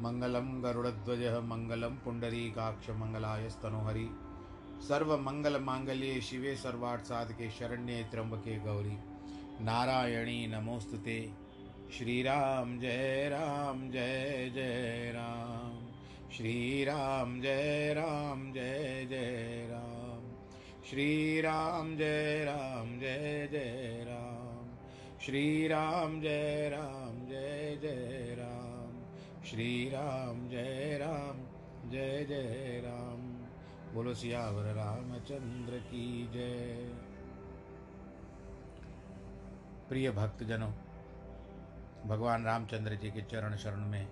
मङ्गलं गरुडध्वजः, मङ्गलं पुण्डरीकाक्षमङ्गलायस्तनोहरि सर्वमङ्गलमाङ्गल्ये शिवे सर्वार्थसाधके शरण्ये त्र्यम्बके गौरी। नारायणी नमोऽस्तु श्रीराम जय राम जय जय राम। श्रीराम जय राम जय जय राम। श्रीराम जय राम जय जय राम। श्रीराम जय राम जय जय श्रीराम जय राम जय जय राम बोलो सियावर रामचंद्र की जय। प्रिय भक्तजनों, भगवान रामचंद्र जी के चरण शरण में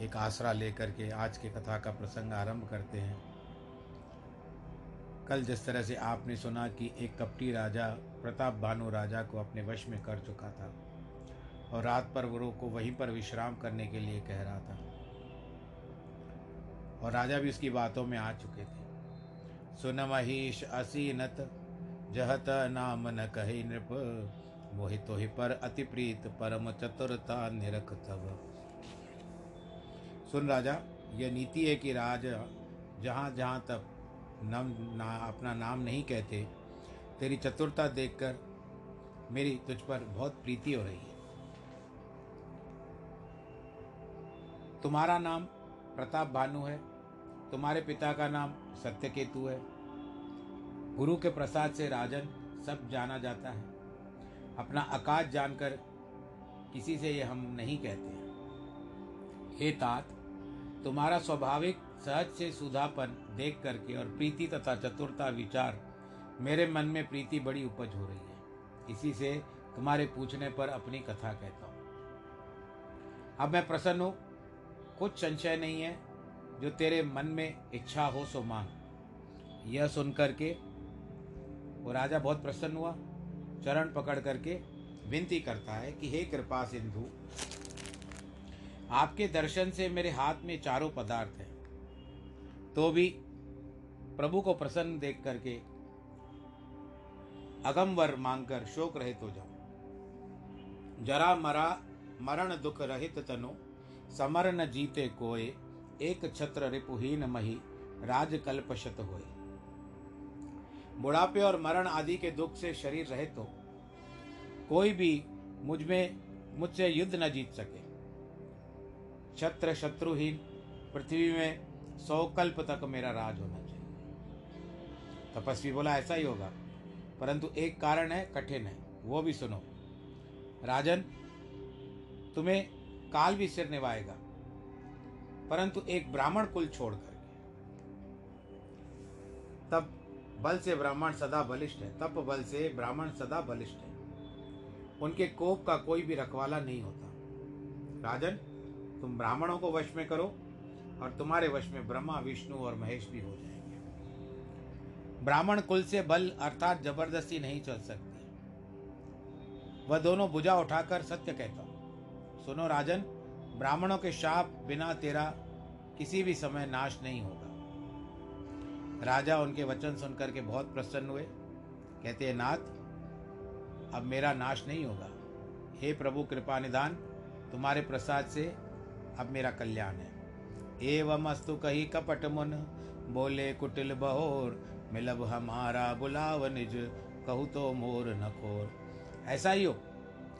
एक आसरा लेकर के आज के कथा का प्रसंग आरंभ करते हैं। कल जिस तरह से आपने सुना कि एक कपटी राजा, प्रताप भानु राजा को अपने वश में कर चुका था। और रात पर गुरु को वहीं पर विश्राम करने के लिए कह रहा था। और राजा भी उसकी बातों में आ चुके थे। सुन महिष असीनत, जहत नाम न कही नृप मोहितो ही पर अति प्रीत, परम चतुरता निरख तब। सुन राजा, यह नीति है कि राजा जहाँ जहाँ तक नम, ना, अपना नाम नहीं कहते, तेरी चतुरता देखकर मेरी तुझ पर बहुत प्रीति हो रही है। तुम्हारा नाम प्रताप भानु है। तुम्हारे पिता का नाम सत्यकेतु है। गुरु के प्रसाद से राजन सब जाना जाता है। अपना आकाश जानकर किसी से ये हम नहीं कहते हैं। हे तात, तुम्हारा स्वाभाविक, सहज से सुधापन देख करके और प्रीति तथा चतुरता विचार मेरे मन में प्रीति बड़ी उपज हो रही है। इसी से तुम्हारे पूछने पर अपनी कथा कहता हूँ। अब मैं प्रसन्न हूँ। कुछ संशय नहीं है, जो तेरे मन में इच्छा हो सो मांग। यह सुन करके वो राजा बहुत प्रसन्न हुआ। चरण पकड़ करके विनती करता है कि हे कृपा सिंधु, आपके दर्शन से मेरे हाथ में चारों पदार्थ हैं। तो भी प्रभु को प्रसन्न देख करके अगमवर मांगकर शोक रहित हो जाओ। जरा मरा मरण दुख रहित तनु समर न जीते कोय एक छत्र रिपुहीन मही राजकल्प शत होए। बुढ़ापे और मरण आदि के दुख से शरीर रहे तो कोई भी मुझमें, मुझसे युद्ध न जीत सके। छत्र शत्रुहीन, पृथ्वी में सौ कल्प तक मेरा राज होना चाहिए। तपस्वी बोला, ऐसा ही होगा। परंतु एक कारण है, कठिन है, वो भी सुनो। राजन, तुम्हें काल भी सिर निभाएगा, परंतु एक ब्राह्मण कुल छोड़ करके तब बल से ब्राह्मण सदा बलिष्ठ है, तप बल से ब्राह्मण सदा बलिष्ठ है। उनके कोप का कोई भी रखवाला नहीं होता। राजन, तुम ब्राह्मणों को वश में करो और तुम्हारे वश में ब्रह्मा, विष्णु और महेश भी हो जाएँगे। ब्राह्मण कुल से बल अर्थात ज़बरदस्ती नहीं चल सकती। वह दोनों बुझा उठाकर सत्य कहता सुनो राजन, ब्राह्मणों के शाप बिना तेरा किसी भी समय नाश नहीं होगा। राजा उनके वचन सुनकर के बहुत प्रसन्न हुए। कहते हैं, नाथ, अब मेरा नाश नहीं होगा। हे प्रभु, कृपा निधान तुम्हारे प्रसाद से अब मेरा कल्याण है। एवं अस्तु कही कपट मुन, बोले कुटिल बहोर मिलब हमारा बुलाव निज, कहू तो मोर नखोर ऐसा ही हो,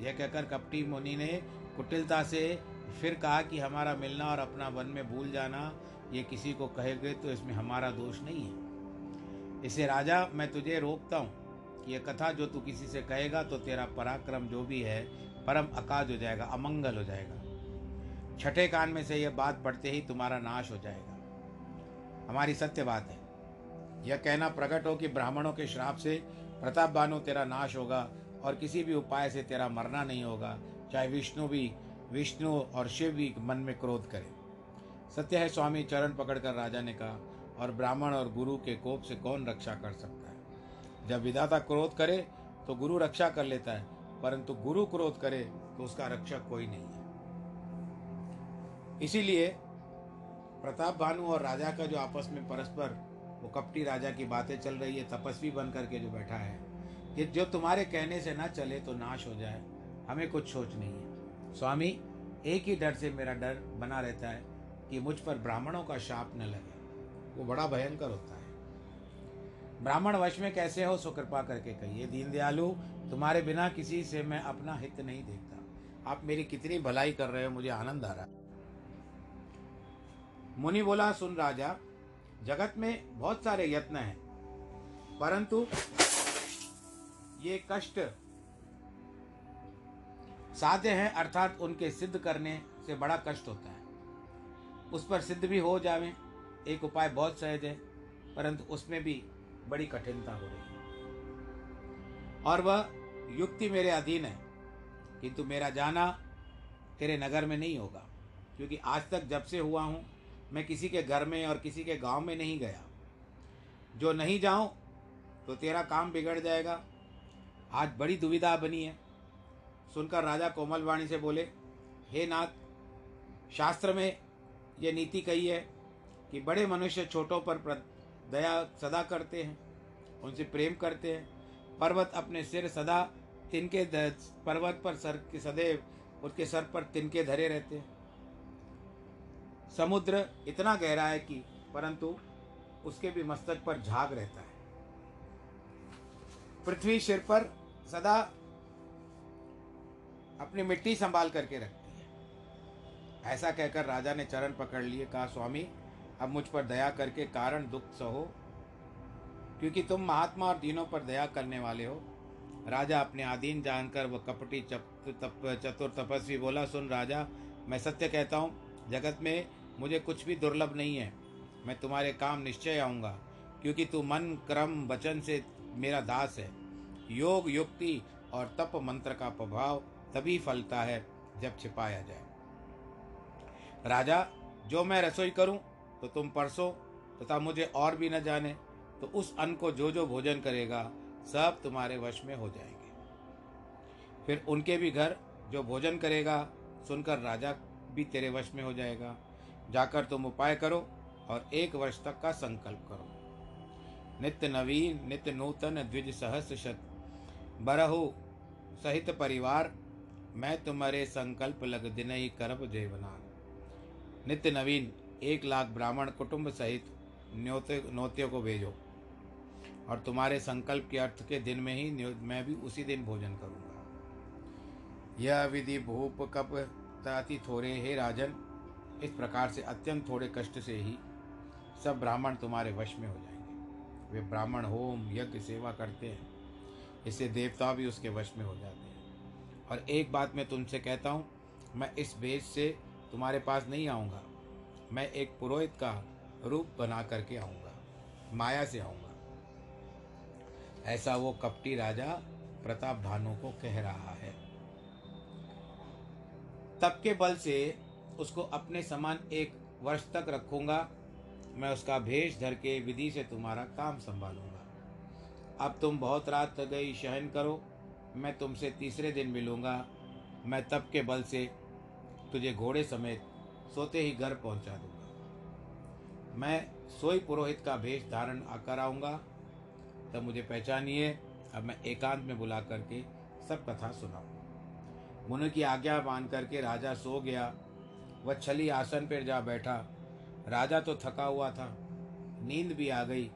यह कहकर कपटी मुनि ने कुटिलता से फिर कहा कि हमारा मिलना और अपना वन में भूल जाना, ये किसी को कहेगे तो इसमें हमारा दोष नहीं है। इसे राजा, मैं तुझे रोकता हूँ कि यह कथा जो तू किसी से कहेगा तो तेरा पराक्रम जो भी है, परम अकाज हो जाएगा, अमंगल हो जाएगा। छठे कान में से यह बात पढ़ते ही तुम्हारा नाश हो जाएगा। हमारी सत्य बात है। यह कहना प्रकट हो कि ब्राह्मणों के श्राप से प्रताप बानो तेरा नाश होगा और किसी भी उपाय से तेरा मरना नहीं होगा चाहे विष्णु भी, विष्णु और शिव भी मन में क्रोध करे। सत्य है स्वामी, चरण पकड़कर राजा ने कहा, और ब्राह्मण और गुरु के कोप से कौन रक्षा कर सकता है? जब विधाता क्रोध करे तो गुरु रक्षा कर लेता है, परंतु गुरु क्रोध करे तो उसका रक्षक कोई नहीं है। इसीलिए प्रताप भानु और राजा का जो आपस में परस्पर, वो कपटी राजा की बातें चल रही है, तपस्वी बन करके जो बैठा है, कि जो तुम्हारे कहने से ना चले तो नाश हो जाए। हमें कुछ सोच नहीं है। स्वामी, एक ही डर से मेरा डर बना रहता है कि मुझ पर ब्राह्मणों का शाप न लगे। वो बड़ा भयंकर होता है। ब्राह्मण वश में कैसे हो, सो कृपा करके कहिए। दीनदयालु, तुम्हारे बिना किसी से मैं अपना हित नहीं देखता। आप मेरी कितनी भलाई कर रहे हो, मुझे आनंद आ रहा है। मुनि बोला, सुन राजा, जगत में बहुत सारे यत्न हैं, परंतु ये कष्ट साध्य हैं, अर्थात उनके सिद्ध करने से बड़ा कष्ट होता है। उस पर सिद्ध भी हो जावे, एक उपाय बहुत सहज है, परंतु उसमें भी बड़ी कठिनता हो रही है। और वह युक्ति मेरे अधीन है किंतु मेरा जाना तेरे नगर में नहीं होगा, क्योंकि आज तक जब से हुआ हूँ, मैं किसी के घर में और किसी के गाँव में नहीं गया। जो नहीं जाऊँ तो तेरा काम बिगड़ जाएगा। आज बड़ी दुविधा बनी है सुनकर राजा कोमल वाणी से बोले, हे नाथ, शास्त्र में यह नीति कही है कि बड़े मनुष्य छोटों पर दया सदा करते हैं, उनसे प्रेम करते हैं। पर्वत अपने सिर सदा तिनके पर्वत पर सर के सदैव उसके सर पर तिनके धरे रहते हैं। समुद्र इतना गहरा है कि, परंतु उसके भी मस्तक पर झाग रहता है। पृथ्वी सिर पर सदा अपनी मिट्टी संभाल करके रखती है। ऐसा कहकर राजा ने चरण पकड़ लिए कहा स्वामी अब मुझ पर दया करके कारण दुख सहो क्योंकि तुम महात्मा और दीनों पर दया करने वाले हो। राजा अपने आधीन जानकर वह कपटी तप, चतुर तपस्वी बोला सुन राजा मैं सत्य कहता हूँ जगत में मुझे कुछ भी दुर्लभ नहीं है। मैं तुम्हारे काम निश्चय आऊँगा क्योंकि तू मन क्रम वचन से मेरा दास है। योग युक्ति और तप मंत्र का प्रभाव तभी फलता है जब छिपाया जाए। राजा, जो मैं रसोई करूँ तो तुम परसो तथा मुझे और भी न जाने तो उस अन्न को जो जो भोजन करेगा, सब तुम्हारे वश में हो जाएँगे। फिर उनके भी घर जो भोजन करेगा, सुनकर राजा भी तेरे वश में हो जाएगा। जाकर तुम उपाय करो और एक वर्ष तक का संकल्प करो। नित्य नवीन, नित्य नूतन, द्विज सहस्र शत, बरहु सहित परिवार मैं तुम्हारे संकल्प लग दिन ही करब जेवनान नित्य नवीन, एक लाख ब्राह्मण कुटुंब सहित न्योते, नोत्यों को भेजो। और तुम्हारे संकल्प के अर्थ के दिन में ही मैं भी उसी दिन भोजन करूँगा। यह विधि भूप कप ताति थोड़े हे राजन, इस प्रकार से अत्यंत थोड़े कष्ट से ही सब ब्राह्मण तुम्हारे वश में हो जाएँगे। वे ब्राह्मण होम यज्ञ सेवा करते हैं, इससे देवता भी उसके वश में हो जाते हैं। और एक बात मैं तुमसे कहता हूँ, मैं इस वेश से तुम्हारे पास नहीं आऊँगा। मैं एक पुरोहित का रूप बना करके आऊँगा, माया से आऊँगा। ऐसा वो कपटी राजा प्रताप भानु को कह रहा है। तब के बल से उसको अपने समान एक वर्ष तक रखूँगा, मैं उसका भेष धर के विधि से तुम्हारा काम संभालूँगा। अब तुम बहुत रात गई शहन करो मैं तुमसे तीसरे दिन मिलूँगा। मैं तब के बल से तुझे घोड़े समेत सोते ही घर पहुँचा दूँगा। मैं सोई पुरोहित का भेष धारण आकर आऊँगा। तब मुझे पहचानिए, अब मैं एकांत में बुला करके सब कथा सुनाऊँ। मुनि की आज्ञा मान करके राजा सो गया। वह छली आसन पर जा बैठा। राजा तो थका हुआ था। नींद भी आ गई,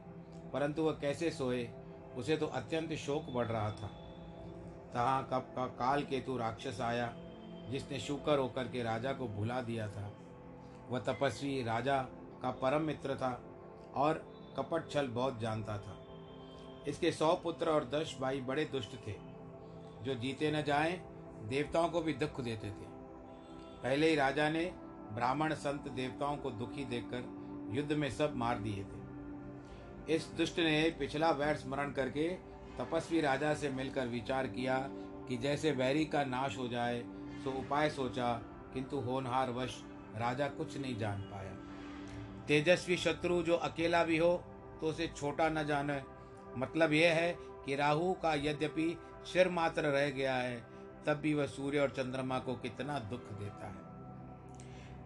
परंतु वह कैसे सोए, उसे तो अत्यंत शोक बढ़ रहा था। तहाँ कब का काल केतु राक्षस आया, जिसने शुकर होकर के राजा को भुला दिया था। वह तपस्वी राजा का परम मित्र था और कपट छल बहुत जानता था। इसके सौ पुत्र और दस भाई बड़े दुष्ट थे, जो जीते न जाएँ, देवताओं को भी दुख देते थे। पहले ही राजा ने ब्राह्मण संत देवताओं को दुखी देखकर युद्ध में सब मार दिए थे। इस दुष्ट ने पिछला वैर स्मरण करके तपस्वी राजा से मिलकर विचार किया कि जैसे वैरी का नाश हो जाए, सो उपाय सोचा, किंतु होनहार वश राजा कुछ नहीं जान पाया। तेजस्वी शत्रु जो अकेला भी हो तो उसे छोटा न जाने। मतलब यह है कि राहु का यद्यपि सिर मात्र रह गया है, तब भी वह सूर्य और चंद्रमा को कितना दुख देता है।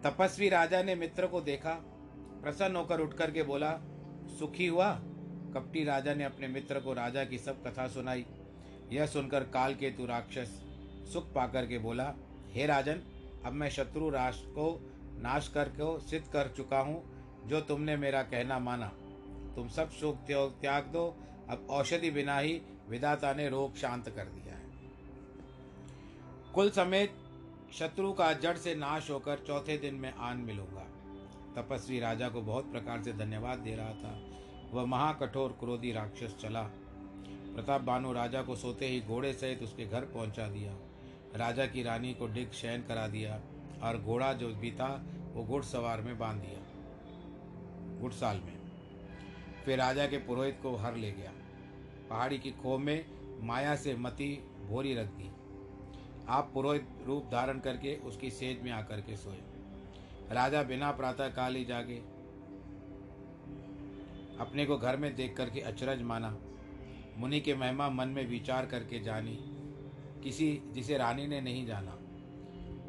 तपस्वी राजा ने मित्र को देखा, प्रसन्न होकर उठ करके बोला, सुखी हुआ? कपटी राजा ने अपने मित्र को राजा की सब कथा सुनाई। यह सुनकर काल केतु राक्षस सुख पाकर के बोला, हे राजन, अब मैं शत्रु राष्ट्र को नाश करके सिद्ध कर चुका हूँ, जो तुमने मेरा कहना माना। तुम सब सुख त्याग दो, अब औषधि बिना ही विदाता ने रोग शांत कर दिया है। कुल समेत शत्रु का जड़ से नाश होकर चौथे दिन में आन मिलूँगा। तपस्वी राजा को बहुत प्रकार से धन्यवाद दे रहा था। वह महाकठोर क्रोधी राक्षस चला। प्रताप बानु राजा को सोते ही घोड़े सहित उसके घर पहुँचा दिया। राजा की रानी को डिग शयन करा दिया और घोड़ा जो बीता, वो घुड़सवार में बाँध दिया। घुड़साल में। फिर राजा के पुरोहित को हर ले गया। पहाड़ी की खो में माया से मती भोरी रख दी। आप पुरोहित रूप धारण करके उसकी सेज में आकर के सोए। राजा बिना प्रातः काल ही जागे। अपने को घर में देख करके अचरज माना। मुनि के महिमा मन में विचार करके जानी। किसी जिसे रानी ने नहीं जाना।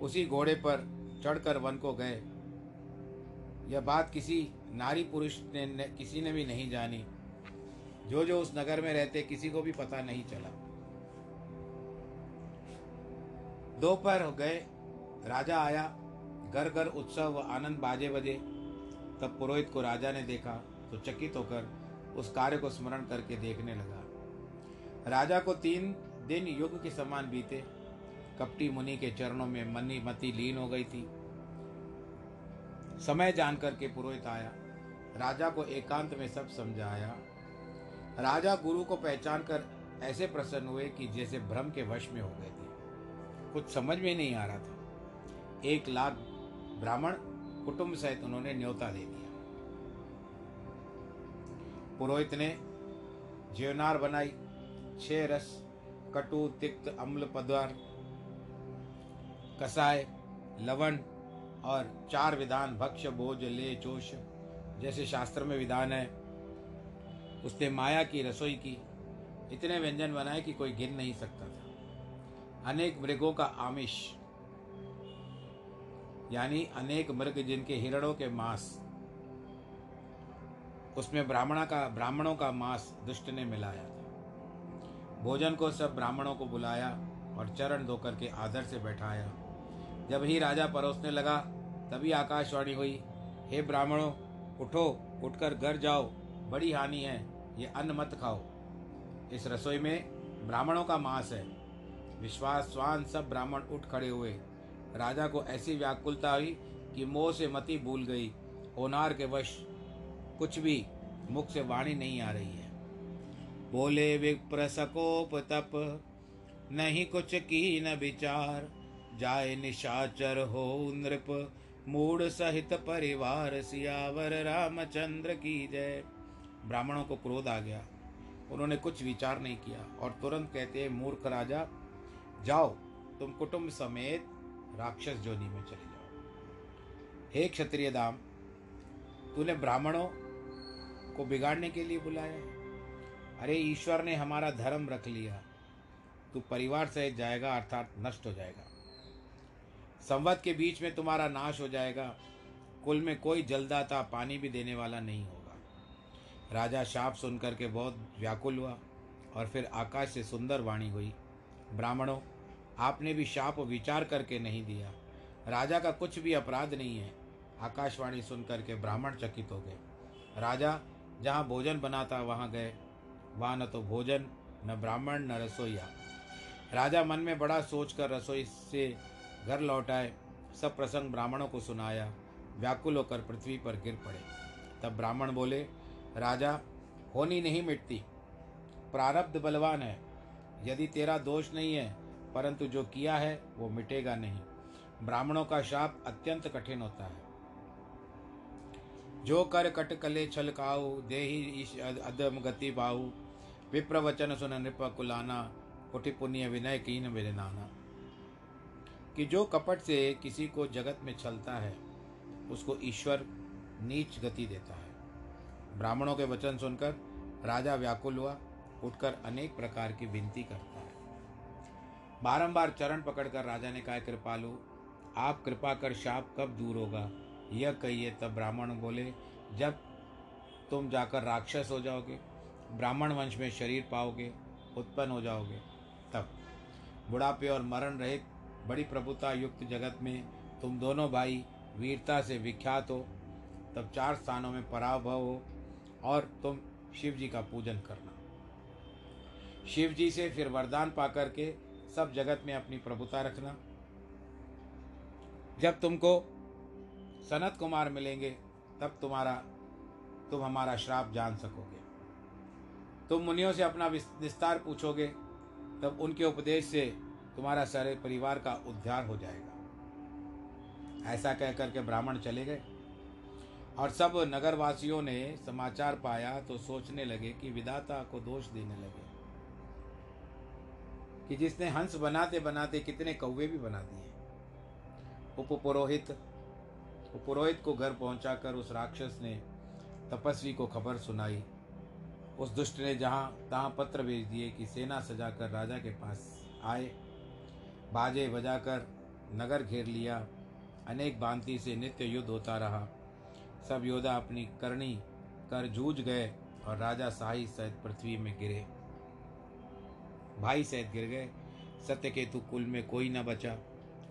उसी घोड़े पर चढ़कर वन को गए। यह बात किसी नारी पुरुष ने, ने किसी ने भी नहीं जानी। जो जो उस नगर में रहते किसी को भी पता नहीं चला। दोपहर गए। राजा आया। घर घर उत्सव व आनंद बाजे बजे तब पुरोहित को राजा ने देखा। तो चकित होकर उस कार्य को स्मरण करके देखने लगा। राजा को तीन दिन युग के समान बीते। कपटी मुनि के चरणों में मनी मती लीन हो गई थी। समय जानकर के पुरोहित आया। राजा को एकांत में सब समझाया। राजा गुरु को पहचान कर ऐसे प्रसन्न हुए कि जैसे भ्रम के वश में हो गए थे। कुछ समझ में नहीं आ रहा था। एक लाख ब्राह्मण कुटुंब सहित उन्होंने न्योता दे दिया पुरोहित ने जीवनार बनाई, छह रस, कटु, तिक्त, अम्ल, पदार्थ, कसाय, लवण और चार विधान, भक्ष, भोज ले जोश जैसे शास्त्र में विधान है। उसने माया की रसोई की, इतने व्यंजन बनाए कि कोई गिन नहीं सकता था। अनेक मृगों का आमिष, यानी अनेक मृग जिनके हिरणों के मांस उसमें ब्राह्मणा का, ब्राह्मणों का मांस दुष्ट ने मिलाया था। भोजन को सब ब्राह्मणों को बुलाया और चरण धोकर के आदर से बैठाया। जब ही राजा परोसने लगा, तभी आकाशवाणी हुई, हे ब्राह्मणों, उठो, उठकर घर जाओ, बड़ी हानि है, ये अन्न मत खाओ। इस रसोई में ब्राह्मणों का मांस है। विश्वास स्वान सब ब्राह्मण उठ खड़े हुए। राजा को ऐसी व्याकुलता हुई कि मोह से मति भूल गई, ओनार के वश कुछ भी मुख से वाणी नहीं आ रही है। बोले विप्र सकोप तप नहीं कुछ की न विचार। जाए निशाचर हो नृप मूड सहित परिवार, सियावर रामचंद्र की जय। ब्राह्मणों को क्रोध आ गया। उन्होंने कुछ विचार नहीं किया और तुरंत कहते हैं, मूर्ख राजा, जाओ, तुम कुटुंब समेत राक्षस जोनी में चले जाओ। हे क्षत्रिय दाम, तूने ब्राह्मणों को बिगाड़ने के लिए बुलाया। अरे, ईश्वर ने हमारा धर्म रख लिया। तू परिवार सहित जाएगा, अर्थात नष्ट हो जाएगा। संवत के बीच में तुम्हारा नाश हो जाएगा। कुल में कोई जलदाता पानी भी देने वाला नहीं होगा। राजा शाप सुनकर के बहुत व्याकुल हुआ और फिर आकाश से सुंदर वाणी हुई। ब्राह्मणों, आपने भी शाप विचार करके नहीं दिया। राजा का कुछ भी अपराध नहीं है। आकाशवाणी सुनकर के ब्राह्मण चकित हो गए। राजा जहाँ भोजन बनाता, वहाँ गए। वहाँ न तो भोजन, न ब्राह्मण, न रसोईया। राजा मन में बड़ा सोचकर रसोई से घर लौट आए। सब प्रसंग ब्राह्मणों को सुनाया। व्याकुल होकर पृथ्वी पर गिर पड़े। तब ब्राह्मण बोले, राजा, होनी नहीं मिटती। प्रारब्ध बलवान है। यदि तेरा दोष नहीं है, परंतु जो किया है, वो मिटेगा नहीं। ब्राह्मणों का शाप अत्यंत कठिन होता है। जो कर कट कले छल काऊ, देही अदम गति पाऊ विप्र वचन सुन नृप कुलाना, कुटि पुण्य विनय कीन विनाना कि जो कपट से किसी को जगत में छलता है, उसको ईश्वर नीच गति देता है। ब्राह्मणों के वचन सुनकर राजा व्याकुल हुआ, उठकर अनेक प्रकार की विनती करता है। बारंबार चरण पकड़कर राजा ने कहा, कृपालु, आप कृपा कर शाप कब दूर होगा? यह कहिए, तब ब्राह्मण बोले, जब तुम जाकर राक्षस हो जाओगे, ब्राह्मण वंश में शरीर पाओगे, उत्पन्न हो जाओगे, तब। बुढ़ापे और मरण रहित बड़ी प्रभुता युक्त जगत में तुम दोनों भाई वीरता से विख्यात हो, तब चार स्थानों में पराभव हो और तुम शिव जी का पूजन करना। शिव जी से फिर वरदान पा करके सब जगत में अपनी प्रभुता रखना। जब तुमको सनत कुमार मिलेंगे, तब तुम्हारा, तुम हमारा श्राप जान सकोगे। तुम मुनियों से अपना विस्तार पूछोगे, तब उनके उपदेश से तुम्हारा सारे परिवार का उद्धार हो जाएगा। ऐसा कह करके ब्राह्मण चले गए। और सब नगरवासियों ने समाचार पाया तो सोचने लगे कि विदाता को दोष देने लगे। कि जिसने हंस बनाते बनाते कितने कौवे भी बना दिए। उपपुरोहित उपपुरोहित को घर पहुंचाकर उस राक्षस ने तपस्वी को खबर सुनाई। उस दुष्ट ने जहाँ तहाँ पत्र भेज दिए कि सेना सजाकर राजा के पास आए, बाजे बजाकर नगर घेर लिया, अनेक भांति से नित्य युद्ध होता रहा। सब योद्धा अपनी करनी कर जूझ गए और राजा शाही सहित पृथ्वी में गिरे। भाई सहित गिर गए। सत्य केतु कुल में कोई न बचा।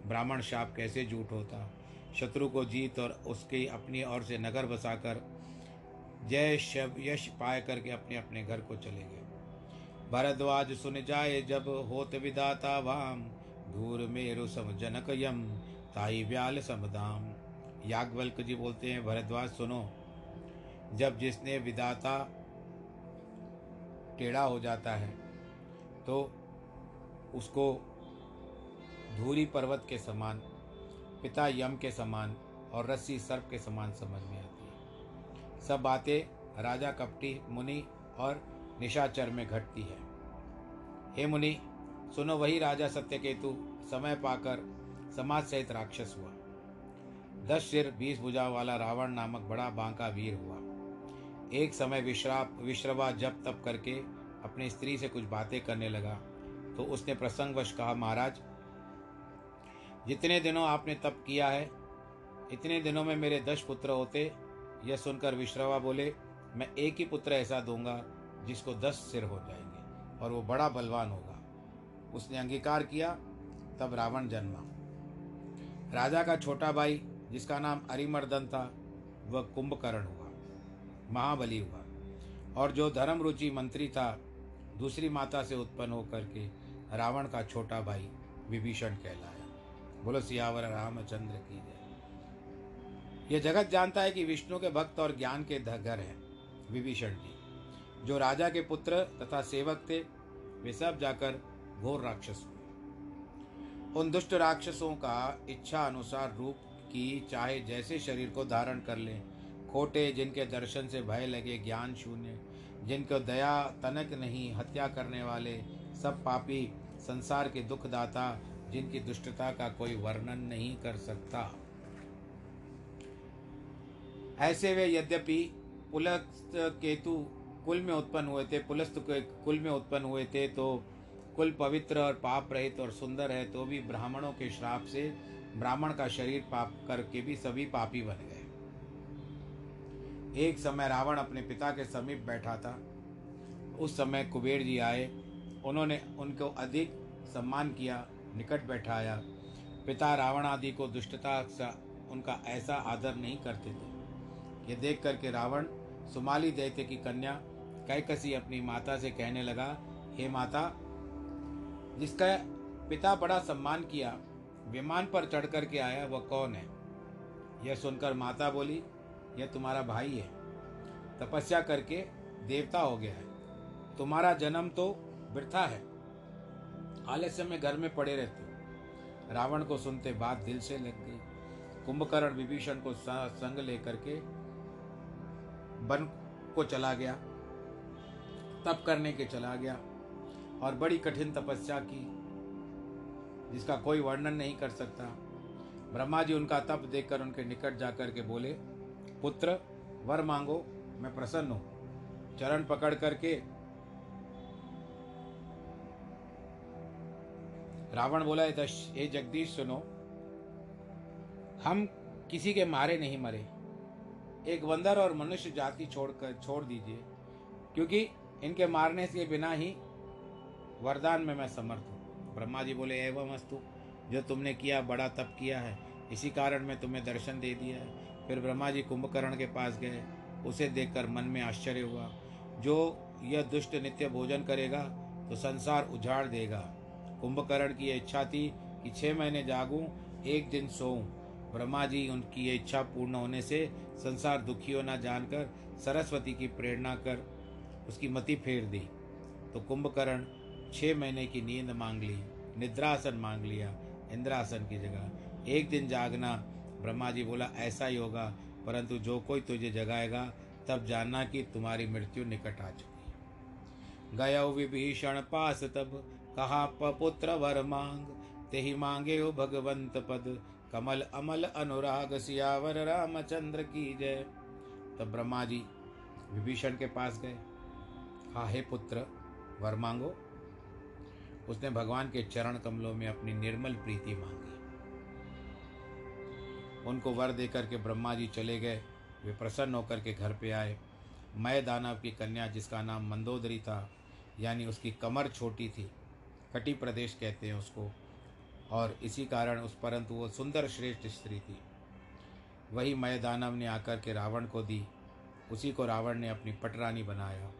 ब्राह्मण शाप कैसे झूठ होता? शत्रु को जीत और उसके अपनी ओर से नगर बसाकर जय शब यश पाए करके अपने अपने घर को चले गए। भरद्वाज सुन जाए जब होत विदाता वाम धूर मेरु सम जनक यम, ताई व्याल समदाम याग्वल्क जी बोलते हैं, भरद्वाज सुनो, जब जिसने विदाता टेढ़ा हो जाता है तो उसको धूरी पर्वत के समान पिता यम के समान और रस्सी सर्प के समान समझ में आती है। सब बातें राजा कपटी, मुनि और निशाचर में घटती है। हे मुनि, सुनो, वही राजा सत्यकेतु समय पाकर समाज सहित राक्षस हुआ। दस सिर, बीस भुजा वाला रावण नामक बड़ा बांका वीर हुआ। एक समय विश्राप, विश्रवा जप तप करके अपनी स्त्री से कुछ बातें करने लगा तो उसने प्रसंगवश कहा, महाराज जितने दिनों आपने तप किया है, इतने दिनों में मेरे दस पुत्र होते, यह सुनकर विश्रवा बोले, मैं एक ही पुत्र ऐसा दूँगा जिसको दस सिर हो जाएँगे और वो बड़ा बलवान होगा। उसने अंगीकार किया, तब रावण जन्मा। राजा का छोटा भाई, जिसका नाम अरिमर्दन था, वह कुंभकर्ण हुआ, महाबली हुआ। और जो धर्म रुचि मंत्री था, दूसरी माता से उत्पन्न होकर के रावण का छोटा भाई विभीषण कहलाया। बोलो, सियावर रामचंद्र की जय। यह जगत जानता है कि विष्णु के भक्त और ज्ञान के घर हैं, विभीषण जी। जो राजा के पुत्र तथा सेवक थे, वे सब जाकर घोर राक्षस हुए। उन दुष्ट राक्षसों का इच्छा अनुसार रूप की चाहे जैसे शरीर को धारण कर लें, खोटे जिनके दर्शन से भय लगे, ज्ञान शून्य, जिनको दया, तनक नहीं, हत्या करने वाले सब पापी संसार के दुखदाता जिनकी दुष्टता का कोई वर्णन नहीं कर सकता। ऐसे वे यद्यपि पुलस्त केतु कुल में उत्पन्न हुए थे, पुलस्त के कुल में उत्पन्न हुए थे तो कुल पवित्र और पाप रहित और सुंदर है तो भी ब्राह्मणों के श्राप से ब्राह्मण का शरीर पाप करके भी सभी पापी बन गए। एक समय रावण अपने पिता के समीप बैठा था। उस समय कुबेर जी आए। उन्होंने उनको अधिक सम्मान किया। निकट बैठाया। पिता रावण आदि को दुष्टता सा उनका ऐसा आदर नहीं करते थे। ये देख करके रावण सुमाली दैत्य की कन्या, कैकसी अपनी माता से कहने लगा, हे माता, जिसका पिता बड़ा सम्मान किया, विमान पर चढ़ कर के आया वह कौन है? यह सुनकर माता बोली, यह तुम्हारा भाई है। तपस्या करके देवता हो गया है। तुम्हारा जन्म तो वृथा है। आलस्य में घर में पड़े रहते हो। रावण को सुनते बात दिल से लग गई। कुंभकर्ण विभीषण को संग लेकर के वन को चला गया। तप करने के चला गया और बड़ी कठिन तपस्या की, जिसका कोई वर्णन नहीं कर सकता। ब्रह्मा जी उनका तप देखकर उनके निकट जाकर के बोले, पुत्र, वर मांगो, मैं प्रसन्न हूँ। चरण पकड़ करके रावण बोला ए जगदीश, सुनो। हम किसी के मारे नहीं मरे। एक बंदर और मनुष्य जाति छोड़कर, छोड़ दीजिए, क्योंकि इनके मारने के बिना ही वरदान में मैं समर्थ हूँ। ब्रह्मा जी बोले, एवं अस्तु, जो तुमने किया, बड़ा तप किया है। इसी कारण मैं तुम्हें दर्शन दे दिया है। फिर ब्रह्मा जी कुंभकर्ण के पास गए। उसे देखकर मन में आश्चर्य हुआ। जो यह दुष्ट नित्य भोजन करेगा तो संसार उजाड़ देगा। कुंभकर्ण की इच्छा थी कि छः महीने जागूं, एक दिन सोऊं। ब्रह्मा जी, उनकी ये इच्छा पूर्ण होने से संसार दुखी होना जानकर सरस्वती की प्रेरणा कर उसकी मति फेर दी। तो कुंभकर्ण छः महीने की नींद मांग ली, निद्रासन मांग लिया, इंद्रासन की जगह। एक दिन जागना, ब्रह्मा जी बोला, ऐसा ही होगा, परंतु जो कोई तुझे जगाएगा, तब जानना कि तुम्हारी मृत्यु निकट आ चुकी गय विभीषण पास तब कहा पुत्र वर मांग ते मांगे हो भगवंत पद। कमल अमल अनुराग, सियावर रामचंद्र की जय। तब ब्रह्मा जी विभीषण के पास गए। हा हे पुत्र, वर मांगो। उसने भगवान के चरण कमलों में अपनी निर्मल प्रीति मांगी। उनको वर देकर के ब्रह्मा जी चले गए। वे प्रसन्न होकर के घर पे आए। मैं दानव की कन्या, जिसका नाम मंदोदरी था, यानी उसकी कमर छोटी थी कटी प्रदेश कहते हैं उसको। और इसी कारण उस परंतु वो सुंदर श्रेष्ठ स्त्री थी। वही मय दानव ने आकर के रावण को दी। उसी को रावण ने अपनी पटरानी बनाया।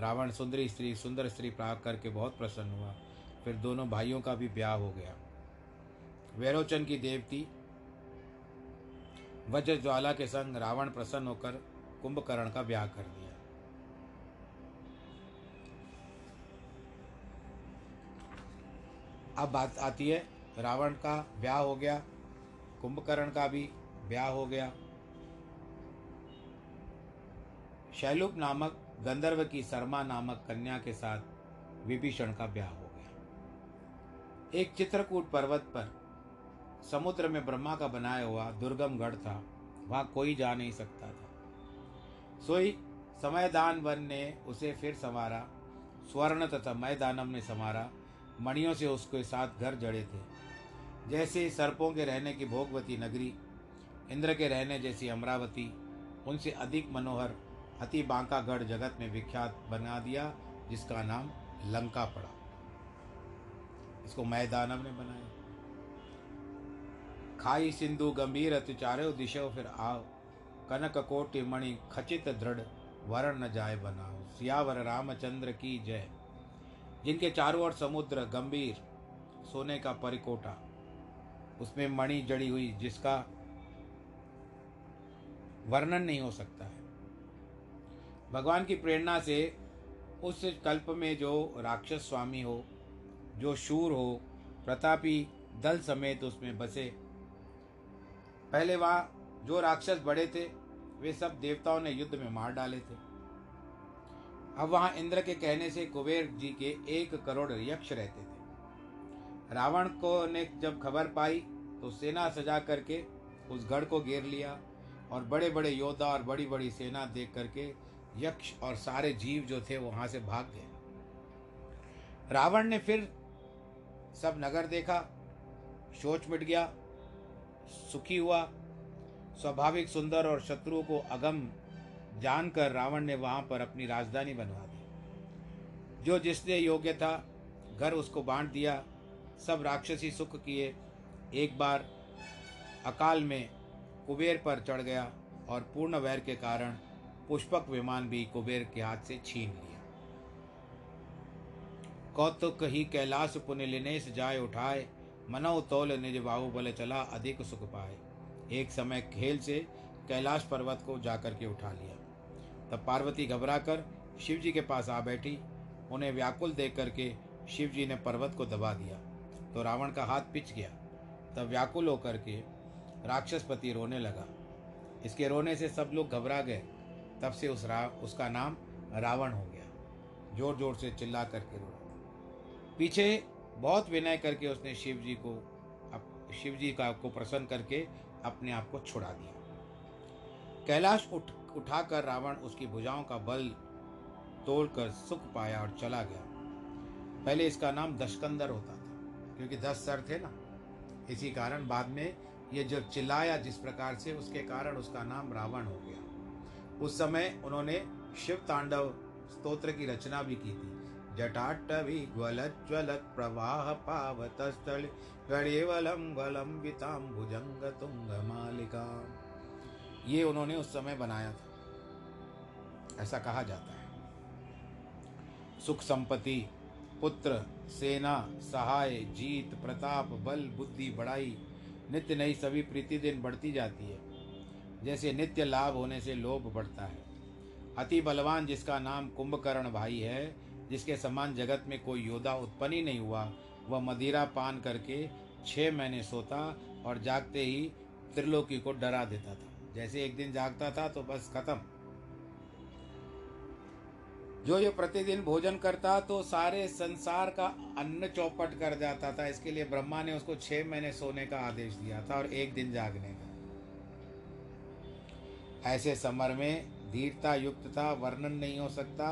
रावण सुंदरी स्त्री, सुंदर स्त्री प्राप्त करके बहुत प्रसन्न हुआ। फिर दोनों भाइयों का भी ब्याह हो गया। वैरोचन की देवती वज्र ज्वाला के संग रावण प्रसन्न होकर कुंभकर्ण का ब्याह कर दिया। अब बात आती है, रावण का ब्याह हो गया, कुंभकर्ण का भी ब्याह हो गया। शैलुप नामक गंधर्व की शर्मा नामक कन्या के साथ विभीषण का ब्याह हो गया। एक चित्रकूट पर्वत पर समुद्र में ब्रह्मा का बनाया हुआ दुर्गम गढ़ था, वहाँ कोई जा नहीं सकता था। सोई समयदान वन ने उसे फिर संवारा, स्वर्ण तथा मैदानम ने संवारा मणियों से उसके साथ घर जड़े थे। जैसे सर्पों के रहने की भोगवती नगरी, इंद्र के रहने जैसी अमरावती, उनसे अधिक मनोहर, अति बांका गढ़ जगत में विख्यात बना दिया, जिसका नाम लंका पड़ा। इसको मैदानव ने बनाया। खाई सिंधु गंभीर अति चारो दिशो फिर आओ। कनक कोटि मणि खचित दृढ़ वरण न जाय बनाओ। सियावर रामचंद्र की जय। जिनके चारों ओर समुद्र, गंभीर सोने का परिकोटा उसमें मणि जड़ी हुई जिसका वर्णन नहीं हो सकता है। भगवान की प्रेरणा से उस कल्प में जो राक्षस स्वामी हो, जो शूर हो, प्रतापी दल समेत उसमें बसे। पहले वहाँ जो राक्षस बड़े थे, वे सब देवताओं ने युद्ध में मार डाले थे। अब वहाँ इंद्र के कहने से कुबेर जी के एक करोड़ यक्ष रहते थे। रावण को ने जब खबर पाई तो सेना सजा करके उस गढ़ को घेर लिया और बड़े बड़े योद्धा और बड़ी बड़ी सेना देख करके यक्ष और सारे जीव जो थे वहाँ से भाग गए। रावण ने फिर सब नगर देखा सोच मिट गया, सुखी हुआ, स्वाभाविक सुंदर और शत्रु को अगम जानकर रावण ने वहाँ पर अपनी राजधानी बनवा दी। जो जिसने योग्य था, घर उसको बांट दिया। सब राक्षसी सुख किए। एक बार अकाल में कुबेर पर चढ़ गया और पूर्ण वैर के कारण पुष्पक विमान भी कुबेर के हाथ से छीन लिया। कौतुक ही कैलाश पुण्य लिनेश जाय उठाए। मनौ तौल निज बाहुबल चला अधिक सुख पाए। एक समय खेल से कैलाश पर्वत को जाकर के उठा लिया। तब पार्वती घबरा कर शिव जी के पास आ बैठी। उन्हें व्याकुल देख करके शिव जी ने पर्वत को दबा दिया। तो रावण का हाथ पिच गया। तब व्याकुल होकर के राक्षसपति रोने लगा। इसके रोने से सब लोग घबरा गए। तब से उस रा, उसका नाम रावण हो गया। ज़ोर ज़ोर से चिल्ला करके रो पीछे बहुत विनय करके उसने शिव जी को शिव जी का को प्रसन्न करके अपने आप को छुड़ा दिया। कैलाश उठ, उठाकर रावण उसकी भुजाओं का बल तोड़कर सुख पाया और चला गया। पहले इसका नाम दशकंदर होता था, क्योंकि दस सर थे ना। इसी कारण बाद में ये जो चिल्लाया जिस प्रकार से, उसके कारण उसका नाम रावण हो गया। उस समय उन्होंने शिव तांडव स्तोत्र की रचना भी की थी। जटाटवी ज्वलज्वलत् प्रवाह पावत स्थल गणेवलम वलम विताम भुजंग तुंग मालिका। ये उन्होंने उस समय बनाया था। ऐसा कहा जाता है। सुख संपत्ति, पुत्र, सेना, सहाय, जीत, प्रताप, बल, बुद्धि बढ़ाई नित्य नई सभी प्रीति दिन बढ़ती जाती है। जैसे नित्य लाभ होने से लोभ बढ़ता है। अति बलवान जिसका नाम कुंभकर्ण भाई है, जिसके समान जगत में कोई योद्धा उत्पन्न ही नहीं हुआ, वह मदिरा पान करके छः महीने सोता और जागते ही त्रिलोकी को डरा देता था। जैसे एक दिन जागता था तो बस खत्म। जो ये प्रतिदिन भोजन करता तो सारे संसार का अन्न चौपट कर जाता था। इसके लिए ब्रह्मा ने उसको छह महीने सोने का आदेश दिया था और एक दिन जागने का। ऐसे समर में धीरता युक्त था वर्णन नहीं हो सकता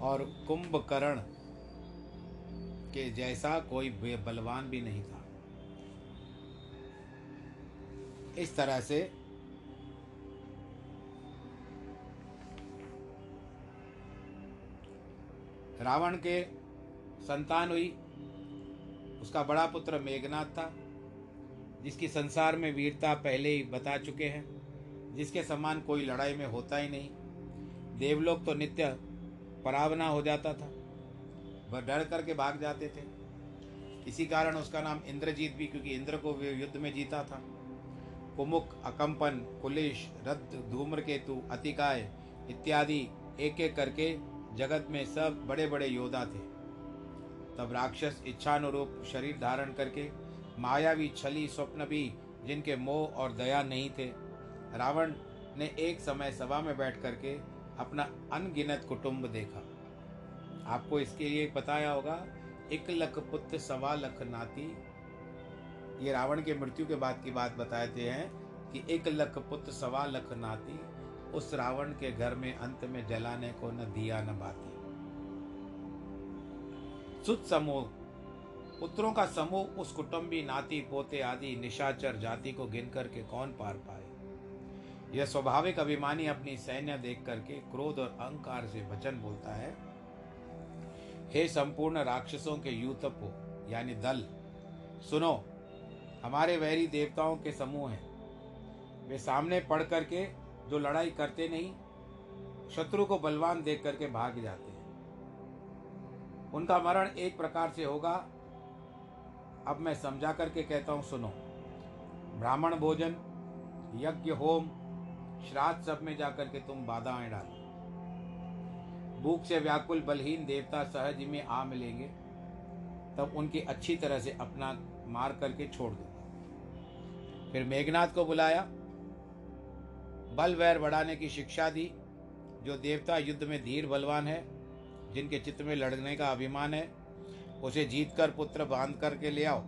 और कुंभकर्ण के जैसा कोई बलवान भी नहीं था। इस तरह से रावण के संतान हुई। उसका बड़ा पुत्र मेघनाथ था, जिसकी संसार में वीरता पहले ही बता चुके हैं, जिसके समान कोई लड़ाई में होता ही नहीं। देवलोक तो नित्य परावना हो जाता था, वह डर करके भाग जाते थे। इसी कारण उसका नाम इंद्रजीत भी, क्योंकि इंद्र को युद्ध में जीता था। कुमुक, अकंपन, कुलिश रद्द धूम्र केतु अतिकाय इत्यादि एक एक करके जगत में सब बड़े बड़े योद्धा थे। तब राक्षस इच्छानुरूप शरीर धारण करके मायावी छली स्वप्न भी जिनके मोह और दया नहीं थे, रावण ने एक समय सभा में बैठ करके अपना अनगिनत कुटुंब देखा। आपको इसके लिए बताया होगा एक लख पुत्र सवा लख नाती। ये रावण के मृत्यु के बाद की बात बताते हैं कि एक लख पुत्र सवा लख नाती उस रावण के घर में अंत में जलाने को न दिया न बाती सुत समूह, पुत्रों का समूह, उस कुटुंबी, नाती, पोते आदि, निशाचर जाति को गिन करके कौन पार पाए? यह स्वाभाविक अभिमानी अपनी सैन्य देख करके क्रोध और अहंकार से वचन बोलता है, हे संपूर्ण राक्षसों के यूतपो, यानी दल, सुनो, हमारे वैरी देवताओं के समूह हैं। वे सामने पढ़ करके जो लड़ाई करते नहीं, शत्रु को बलवान देख करके भाग जाते हैं। उनका मरण एक प्रकार से होगा। अब मैं समझा करके कहता हूँ, सुनो। ब्राह्मण भोजन, यज्ञ, होम, श्राद्ध सब में जाकर के तुम बाधाएँ डालो। भूख से व्याकुल बलहीन देवता सहज में आ मिलेंगे, तब उनकी अच्छी तरह से अपना मार करके छोड़ दो फिर मेघनाथ को बुलाया बल वैर बढ़ाने की शिक्षा दी, जो देवता युद्ध में धीर बलवान है, जिनके चित्त में लड़ने का अभिमान है, उसे जीत कर पुत्र बाँध करके ले आओ।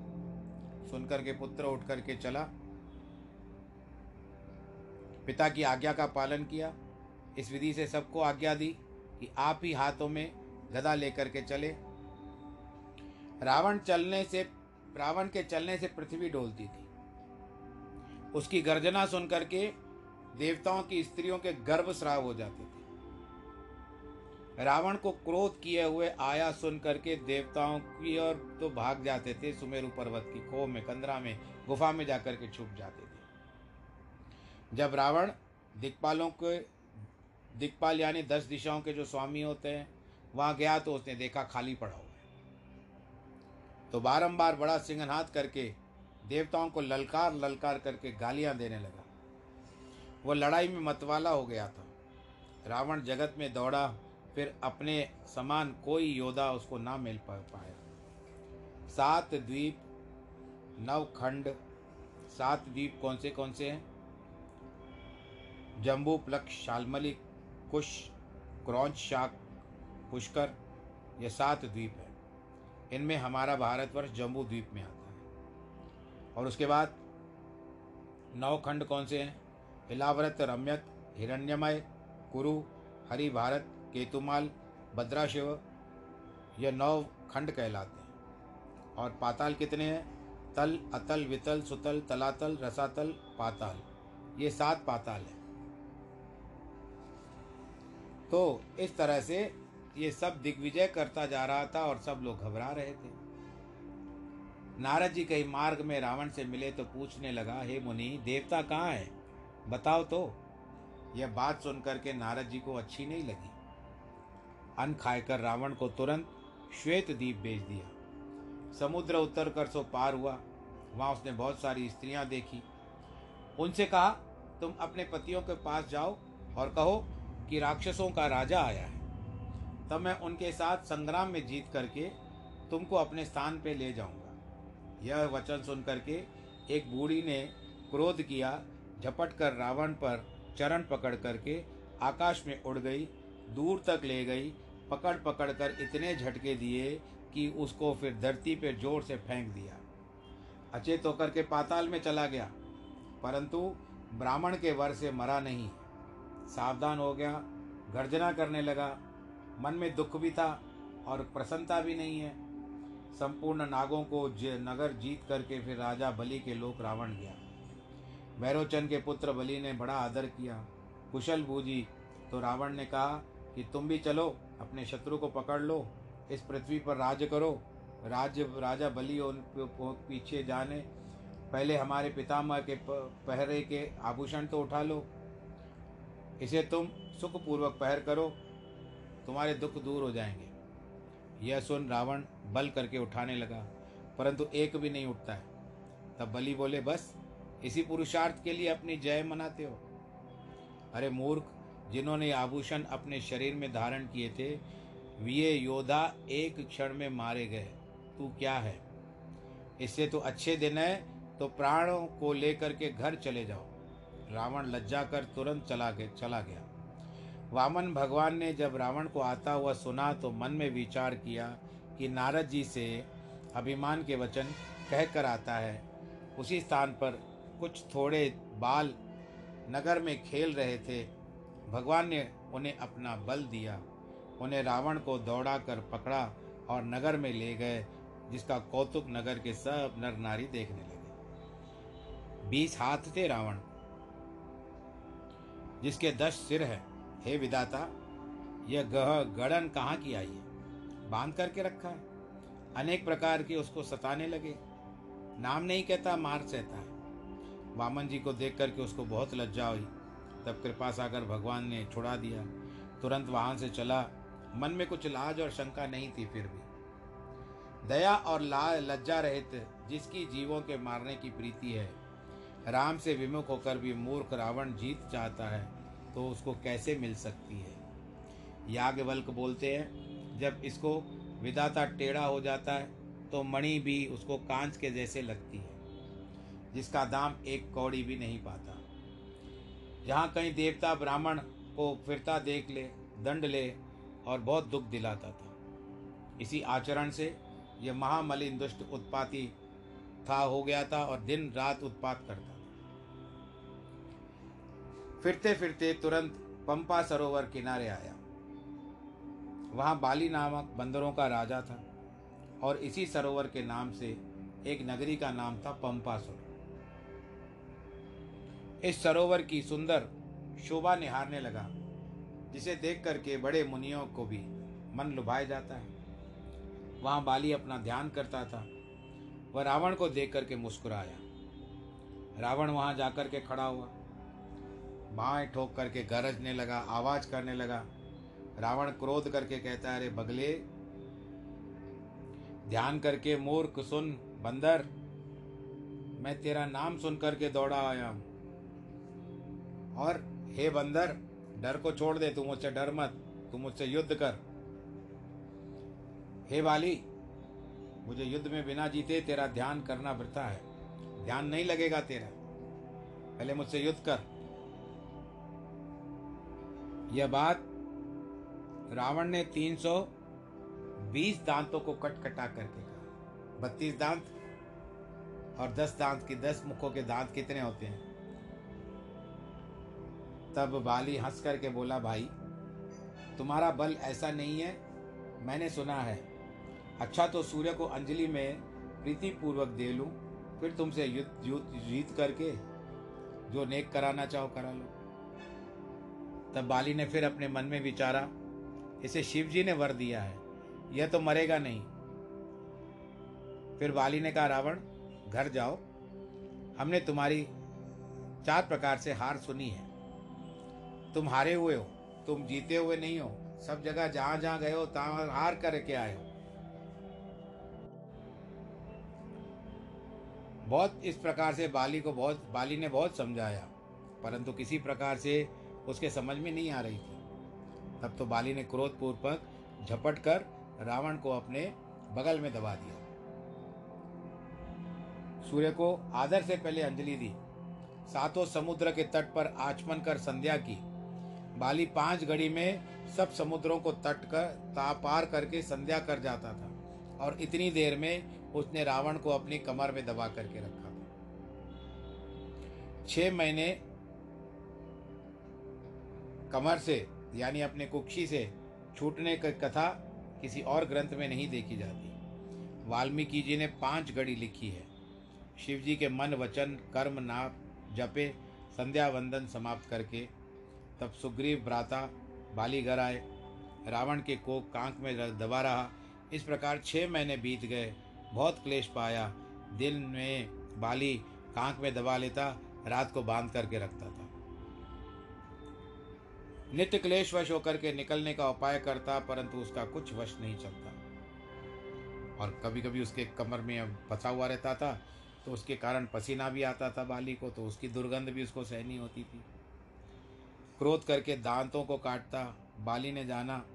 सुनकर के पुत्र उठ करके चला। पिता की आज्ञा का पालन किया। इस विधि से सबको आज्ञा दी कि आप ही हाथों में गदा लेकर के चले। रावण चलने से, रावण के चलने से पृथ्वी डोलती थी। उसकी गर्जना सुनकर के देवताओं की स्त्रियों के गर्भ श्राव हो जाते थे। रावण को क्रोध किए हुए आया सुन करके देवताओं की ओर तो भाग जाते थे, सुमेरु पर्वत की खो में, कंदरा में, गुफा में जाकर के छुप जाते थे। जब रावण दिक्पालों के, दिक्पाल यानी दस दिशाओं के जो स्वामी होते हैं, वहाँ गया तो उसने देखा खाली पड़ा हुआ है। तो बारंबार बड़ा सिंहनाथ करके देवताओं को ललकार ललकार करके गालियाँ देने लगा। वो लड़ाई में मतवाला हो गया था। रावण जगत में दौड़ा, फिर अपने समान कोई योद्धा उसको ना मिल पाया। सात द्वीप नव खंड, सात द्वीप कौन से कौन से हैं? जम्बू प्लक्ष, शालमली, कुश, क्रौच, शाक, पुष्कर, ये सात द्वीप है। इनमें हमारा भारतवर्ष जम्बू द्वीप में आता है। और उसके बाद नौ खंड कौन से हैं? इलाव्रत रम्यक हिरण्यमय, कुरु हरि भारत केतुमाल, भद्राशिव, ये नौ खंड कहलाते हैं। और पाताल कितने हैं? तल, अतल, वितल, सुतल, तलातल, रसातल, पाताल। ये सात पाताल है। तो इस तरह से ये सब दिग्विजय करता जा रहा था और सब लोग घबरा रहे थे। नारद जी कहीं मार्ग में रावण से मिले तो पूछने लगा, हे मुनि, देवता कहाँ है? बताओ तो। यह बात सुनकर के नारद जी को अच्छी नहीं लगी। अन्न खाकर रावण को तुरंत श्वेत दीप भेज दिया। समुद्र उतर कर सो पार हुआ। वहाँ उसने बहुत सारी स्त्रियाँ देखी। उनसे कहा, तुम अपने पतियों के पास जाओ और कहो कि राक्षसों का राजा आया है। तब मैं उनके साथ संग्राम में जीत करके तुमको अपने स्थान पे ले जाऊँगा। यह वचन सुन करके एक बूढ़ी ने क्रोध किया झपट कर रावण पर चरण पकड़ करके आकाश में उड़ गई, दूर तक ले गई, पकड़ पकड़ कर इतने झटके दिए कि उसको फिर धरती पर ज़ोर से फेंक दिया। अचेत होकर के पाताल में चला गया, परंतु ब्राह्मण के वर से मरा नहीं। सावधान हो गया, गर्जना करने लगा। मन में दुख भी था और प्रसन्नता भी नहीं है। संपूर्ण नागों को नगर जीत करके फिर राजा बलि के लोक रावण गया। भैरोचन के पुत्र बलि ने बड़ा आदर किया। कुशल बूझी तो रावण ने कहा कि तुम भी चलो, अपने शत्रु को पकड़ लो, इस पृथ्वी पर राज करो। राज्य राजा बलि उन पीछे जाने, पहले हमारे पितामह के पहरे के आभूषण तो उठा लो। इसे तुम सुखपूर्वक पहर करो, तुम्हारे दुख दूर हो जाएँगे। यह सुन रावण बल करके उठाने लगा, परंतु एक भी नहीं उठता है। तब बलि बोले, बस इसी पुरुषार्थ के लिए अपनी जय मनाते हो। अरे मूर्ख, जिन्होंने आभूषण अपने शरीर में धारण किए थे, वे योद्धा एक क्षण में मारे गए। तू क्या है? इससे तो अच्छे दिन है तो प्राणों को लेकर के घर चले जाओ। रावण लज्जा कर तुरंत चला गया चला गया। वामन भगवान ने जब रावण को आता हुआ सुना तो मन में विचार किया कि नारद जी से अभिमान के वचन कहकर आता है। उसी स्थान पर कुछ थोड़े बाल नगर में खेल रहे थे। भगवान ने उन्हें अपना बल दिया। उन्हें रावण को दौड़ा कर पकड़ा और नगर में ले गए, जिसका कौतुक नगर के सब नर नारी देखने लगे। बीस हाथ थे रावण, जिसके दस सिर है। हे विदाता यह गह गड़न कहाँ की आई है? बाँध करके रखा है। अनेक प्रकार के उसको सताने लगे। नाम नहीं कहता, मार सहता है। वामन जी को देख करके उसको बहुत लज्जा हुई। तब कृपा सागर भगवान ने छुड़ा दिया। तुरंत वहाँ से चला। मन में कुछ लाज और शंका नहीं थी फिर भी। दया और ला, लज्जा रहित, जिसकी जीवों के मारने की प्रीति है। राम से विमुख होकर भी मूर्ख रावण जीत जाता है तो उसको कैसे मिल सकती है? याज्ञवल्क बोलते हैं, जब इसको विदाता टेढ़ा हो जाता है तो मणि भी उसको कांच के जैसे लगती है। जिसका दाम एक कौड़ी भी नहीं पाता। जहाँ कहीं देवता ब्राह्मण को फिरता देख ले, दंड ले और बहुत दुख दिलाता था। इसी आचरण से यह महामलिन दुष्ट उत्पाती था, हो गया था और दिन रात उत्पात करता था। फिरते फिरते तुरंत पंपा सरोवर किनारे आया। वहाँ बाली नामक बंदरों का राजा था और इसी सरोवर के नाम से एक नगरी का नाम था पंपासुर इस सरोवर की सुंदर शोभा निहारने लगा, जिसे देख करके बड़े मुनियों को भी मन लुभाया जाता है। वहाँ बाली अपना ध्यान करता था। वह रावण को देख करके मुस्कुराया। रावण वहाँ जाकर के खड़ा हुआ। बाएँ ठोक करके गरजने लगा, आवाज़ करने लगा। रावण क्रोध करके कहता है, अरे बगले, ध्यान करके मूर्ख सुन, बंदर, मैं तेरा नाम सुन करके दौड़ा आया हूँ। और हे बंदर, डर को छोड़ दे, तू मुझसे डर मत, तू मुझसे युद्ध कर। हे बाली, मुझे युद्ध में बिना जीते तेरा ध्यान करना वृथा है। ध्यान नहीं लगेगा तेरा। पहले मुझसे युद्ध कर। यह बात रावण ने 320 दांतों को कट कटा करके कहा। बत्तीस दांत और दस दांत के, दस मुखों के दांत कितने होते हैं? तब बाली हंस करके बोला, भाई, तुम्हारा बल ऐसा नहीं है, मैंने सुना है। अच्छा तो सूर्य को अंजलि में प्रीति पूर्वक दे लूँ, फिर तुमसे युद्ध युद्ध, जीत करके जो नेक कराना चाहो करा लो। तब बाली ने फिर अपने मन में विचारा, इसे शिव जी ने वर दिया है, यह तो मरेगा नहीं। फिर बाली ने कहा, रावण, घर जाओ, हमने तुम्हारी चार प्रकार से हार सुनी है। तुम हारे हुए हो, तुम जीते हुए नहीं हो। सब जगह जहाँ जहाँ गए हो, तहां हार करके आए हो। बहुत इस प्रकार से बाली को बहुत, बाली ने बहुत समझाया, परंतु किसी प्रकार से उसके समझ में नहीं आ रही थी। तब तो बाली ने क्रोधपूर्वक झपट कर रावण को अपने बगल में दबा दिया। सूर्य को आदर से पहले अंजलि दी। सातों समुद्र के तट पर आचमन कर संध्या की। बाली पाँच घड़ी में सब समुद्रों को तट कर ता पार करके संध्या कर जाता था। और इतनी देर में उसने रावण को अपनी कमर में दबा करके रखा था। छह महीने कमर से, यानी अपने कुक्षी से, छूटने की कथा किसी और ग्रंथ में नहीं देखी जाती। वाल्मीकि जी ने पाँच घड़ी लिखी है। शिव जी के मन वचन, कर्म, नाप जपे, संध्या वंदन समाप्त करके तब सुग्रीव भ्राता बाली घर आए। रावण के कोक कांक में दबा रहा। इस प्रकार छः महीने बीत गए। बहुत क्लेश पाया। दिन में बाली कांक में दबा लेता, रात को बाँध करके रखता था। नित्य क्लेश वश होकर के निकलने का उपाय करता, परंतु उसका कुछ वश नहीं चलता। और कभी कभी उसके कमर में फंसा हुआ रहता था तो उसके कारण पसीना भी आता था बाली को तो उसकी दुर्गंध भी उसको सहनी होती थी। क्रोध करके दांतों को काटता, बाली ने जाना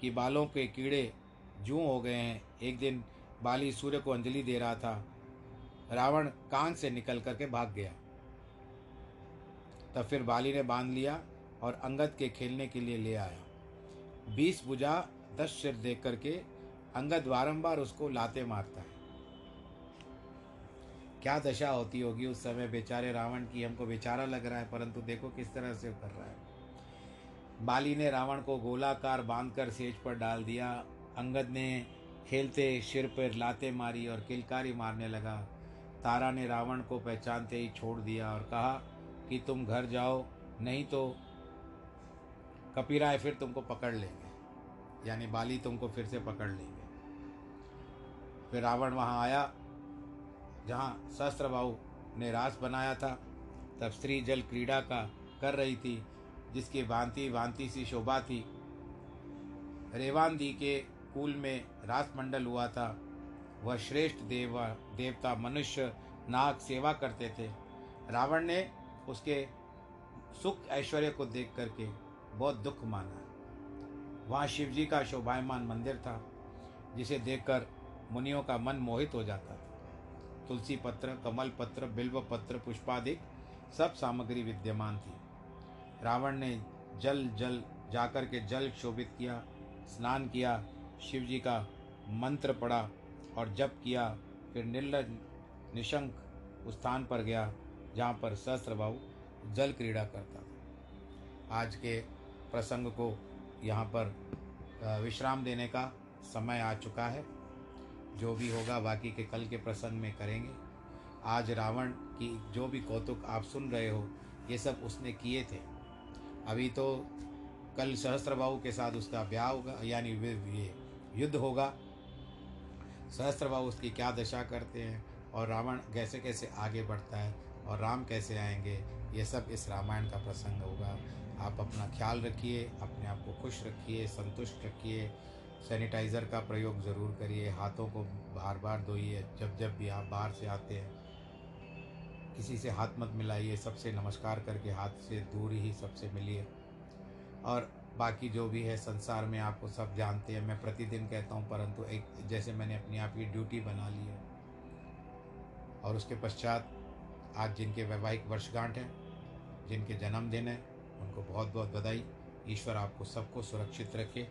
कि बालों के कीड़े जूं हो गए हैं। एक दिन बाली सूर्य को अंजलि दे रहा था। रावण कान से निकल करके भाग गया। तब फिर बाली ने बाँध लिया और अंगद के खेलने के लिए ले आया। बीस बुझा दस सिर देख करके अंगद बारंबार उसको लाते मारता है। क्या दशा होती होगी उस समय बेचारे रावण की? हमको बेचारा लग रहा है, परंतु देखो किस तरह से कर रहा है। बाली ने रावण को गोलाकार बांधकर सेज पर डाल दिया। अंगद ने खेलते सिर पर लाते मारी और किलकारी मारने लगा। तारा ने रावण को पहचानते ही छोड़ दिया और कहा कि तुम घर जाओ, नहीं तो कपिराय फिर तुमको पकड़ लेंगे। यानी बाली तुमको फिर से पकड़ लेंगे। फिर रावण वहाँ आया, जहाँ सहस्त्रबाहु ने रास बनाया था। तब स्त्री जल क्रीड़ा का कर रही थी जिसकी भांति भांति सी शोभा थी। रेवांदी के कुल में रास मंडल हुआ था। वह श्रेष्ठ देवा, देवता मनुष्य नाग सेवा करते थे। रावण ने उसके सुख ऐश्वर्य को देख करके बहुत दुख माना। वहाँ शिव जी का शोभायमान मंदिर था, जिसे देखकर मुनियों का मन मोहित हो जाता था। तुलसी पत्र कमल पत्र बिल्व पत्र पुष्पादिक सब सामग्री विद्यमान थी। रावण ने जल जल जाकर के जल शोभित किया, स्नान किया, शिव जी का मंत्र पढ़ा और जप किया, फिर निर्ल निशंक उस स्थान पर गया जहाँ पर सहस्त्रबाहु जल क्रीड़ा करता था। आज के प्रसंग को यहाँ पर विश्राम देने का समय आ चुका है। जो भी होगा बाकी के कल के प्रसंग में करेंगे। आज रावण की जो भी कौतुक आप सुन रहे हो, ये सब उसने किए थे। अभी तो कल सहस्त्रबाहु के साथ उसका ब्याह होगा, यानी ये युद्ध होगा। सहस्त्रबाहु उसकी क्या दशा करते हैं और रावण कैसे कैसे आगे बढ़ता है और राम कैसे आएँगे, ये सब इस रामायण का प्रसंग होगा। आप अपना ख्याल रखिए, अपने आप को खुश रखिए, संतुष्ट रखिए सैनिटाइज़र का प्रयोग ज़रूर करिए, हाथों को बार बार धोइए जब जब भी आप बाहर से आते हैं किसी से हाथ मत मिलाइए, सबसे नमस्कार करके हाथ से दूर ही सबसे मिलिए। और बाकी जो भी है संसार में आपको सब जानते हैं, मैं प्रतिदिन कहता हूँ, परंतु एक जैसे मैंने अपनी आप की ड्यूटी बना ली है। और उसके पश्चात आज जिनके वैवाहिक वर्षगांठ हैं, जिनके जन्मदिन है, उनको बहुत बहुत बधाई। ईश्वर आपको सबको सुरक्षित रखे।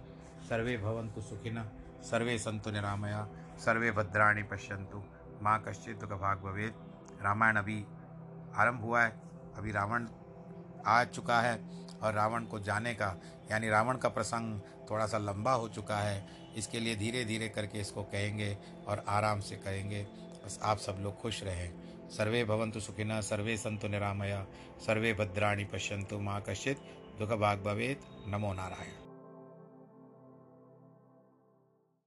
सर्वे भवंतु सुखिन सर्वे संतु निरामया, सर्वे भद्राणी पश्यंतु माँ कश्चित दुख भाग भवेद रामायण अभी आरंभ हुआ है। अभी रावण आ चुका है और रावण को जाने का, यानी रावण का प्रसंग थोड़ा सा लंबा हो चुका है। इसके लिए धीरे धीरे करके इसको कहेंगे और आराम से कहेंगे बस आप सब लोग खुश रहें। सर्वे भवंतु सुखिनः सर्वे संतु निरामया। सर्वे भद्राणी पश्यंतु माँ कश्चित् दुःखभाग् भवेत्। नमो नारायण।